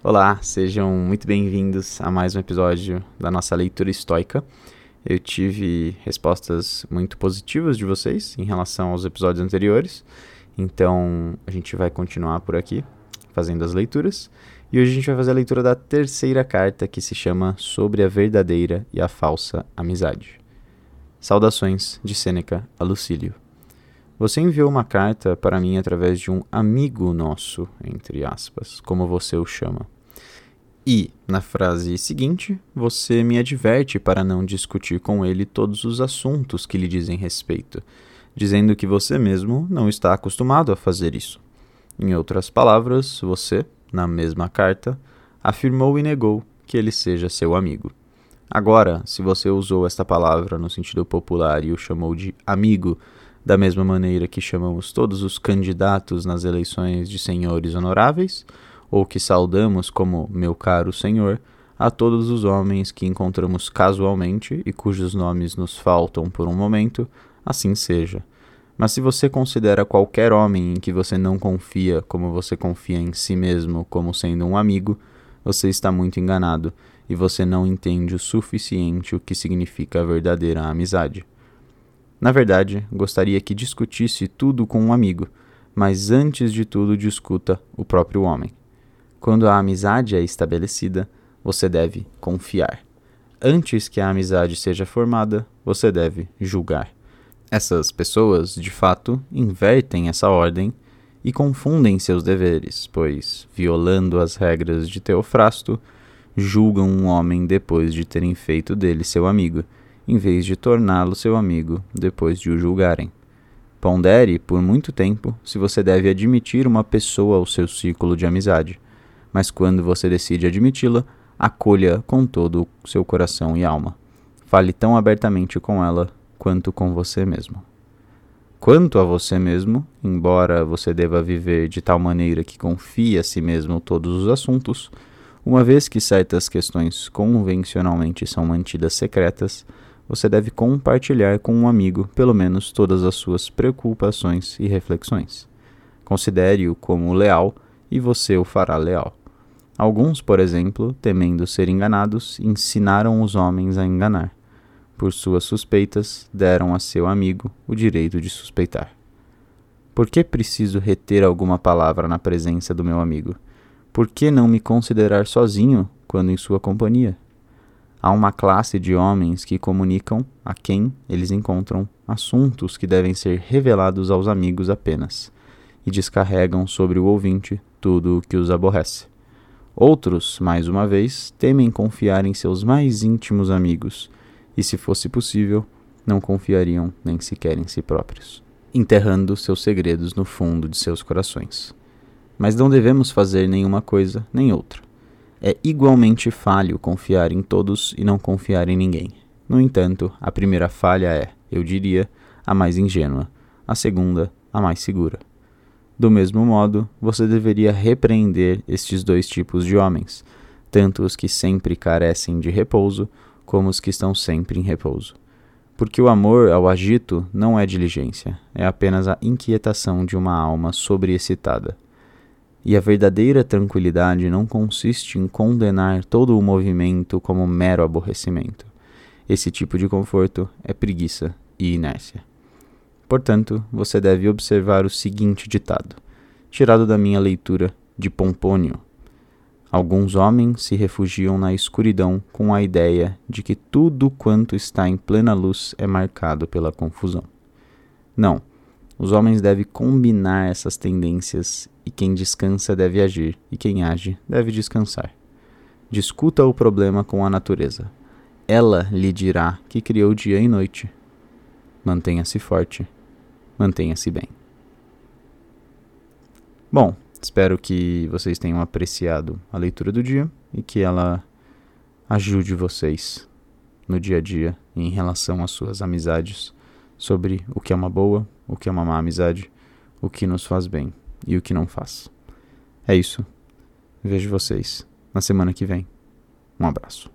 Olá, sejam muito bem-vindos a mais um episódio da nossa leitura estoica. Eu tive respostas muito positivas de vocês em relação aos episódios anteriores, então a gente vai continuar por aqui fazendo as leituras. E hoje a gente vai fazer a leitura da terceira carta que se chama Sobre a Verdadeira e a Falsa Amizade. Saudações de Sêneca a Lucílio. Você enviou uma carta para mim através de um amigo nosso, entre aspas, como você o chama. E, na frase seguinte, você me adverte para não discutir com ele todos os assuntos que lhe dizem respeito, dizendo que você mesmo não está acostumado a fazer isso. Em outras palavras, você, na mesma carta, afirmou e negou que ele seja seu amigo. Agora, se você usou esta palavra no sentido popular e o chamou de amigo, da mesma maneira que chamamos todos os candidatos nas eleições de senhores honoráveis, ou que saudamos como meu caro senhor a todos os homens que encontramos casualmente e cujos nomes nos faltam por um momento, assim seja. Mas se você considera qualquer homem em que você não confia como você confia em si mesmo como sendo um amigo, você está muito enganado e você não entende o suficiente o que significa a verdadeira amizade. Na verdade, gostaria que discutisse tudo com um amigo, mas antes de tudo discuta o próprio homem. Quando a amizade é estabelecida, você deve confiar. Antes que a amizade seja formada, você deve julgar. Essas pessoas, de fato, invertem essa ordem e confundem seus deveres, pois, violando as regras de Teofrasto, julgam um homem depois de terem feito dele seu amigo em vez de torná-lo seu amigo depois de o julgarem. Pondere por muito tempo se você deve admitir uma pessoa ao seu círculo de amizade, mas quando você decide admiti-la, acolha com todo o seu coração e alma. Fale tão abertamente com ela quanto com você mesmo. Quanto a você mesmo, embora você deva viver de tal maneira que confie a si mesmo todos os assuntos, uma vez que certas questões convencionalmente são mantidas secretas, você deve compartilhar com um amigo pelo menos todas as suas preocupações e reflexões. Considere-o como leal e você o fará leal. Alguns, por exemplo, temendo ser enganados, ensinaram os homens a enganar. Por suas suspeitas, deram a seu amigo o direito de suspeitar. Por que preciso reter alguma palavra na presença do meu amigo? Por que não me considerar sozinho quando em sua companhia? Há uma classe de homens que comunicam a quem eles encontram assuntos que devem ser revelados aos amigos apenas, e descarregam sobre o ouvinte tudo o que os aborrece. Outros, mais uma vez, temem confiar em seus mais íntimos amigos, e se fosse possível, não confiariam nem sequer em si próprios, enterrando seus segredos no fundo de seus corações. Mas não devemos fazer nenhuma coisa nem outra é igualmente falho confiar em todos e não confiar em ninguém. No entanto, a primeira falha é, eu diria, a mais ingênua, a segunda, a mais segura. Do mesmo modo, você deveria repreender estes dois tipos de homens, tanto os que sempre carecem de repouso, como os que estão sempre em repouso. Porque o amor ao agito não é diligência, é apenas a inquietação de uma alma sobreexcitada. E a verdadeira tranquilidade não consiste em condenar todo o movimento como mero aborrecimento. Esse tipo de conforto é preguiça e inércia. Portanto, você deve observar o seguinte ditado, tirado da minha leitura de Pompônio. Alguns homens se refugiam na escuridão com a ideia de que tudo quanto está em plena luz é marcado pela confusão. Não, os homens devem combinar essas tendências e quem descansa deve agir, e quem age deve descansar. Discuta o problema com a natureza. Ela lhe dirá que criou dia e noite. Mantenha-se forte, mantenha-se bem. Bom, espero que vocês tenham apreciado a leitura do dia e que ela ajude vocês no dia a dia em relação às suas amizades sobre o que é uma boa, o que é uma má amizade, o que nos faz bem e o que não faz. É isso. Vejo vocês na semana que vem. Um abraço.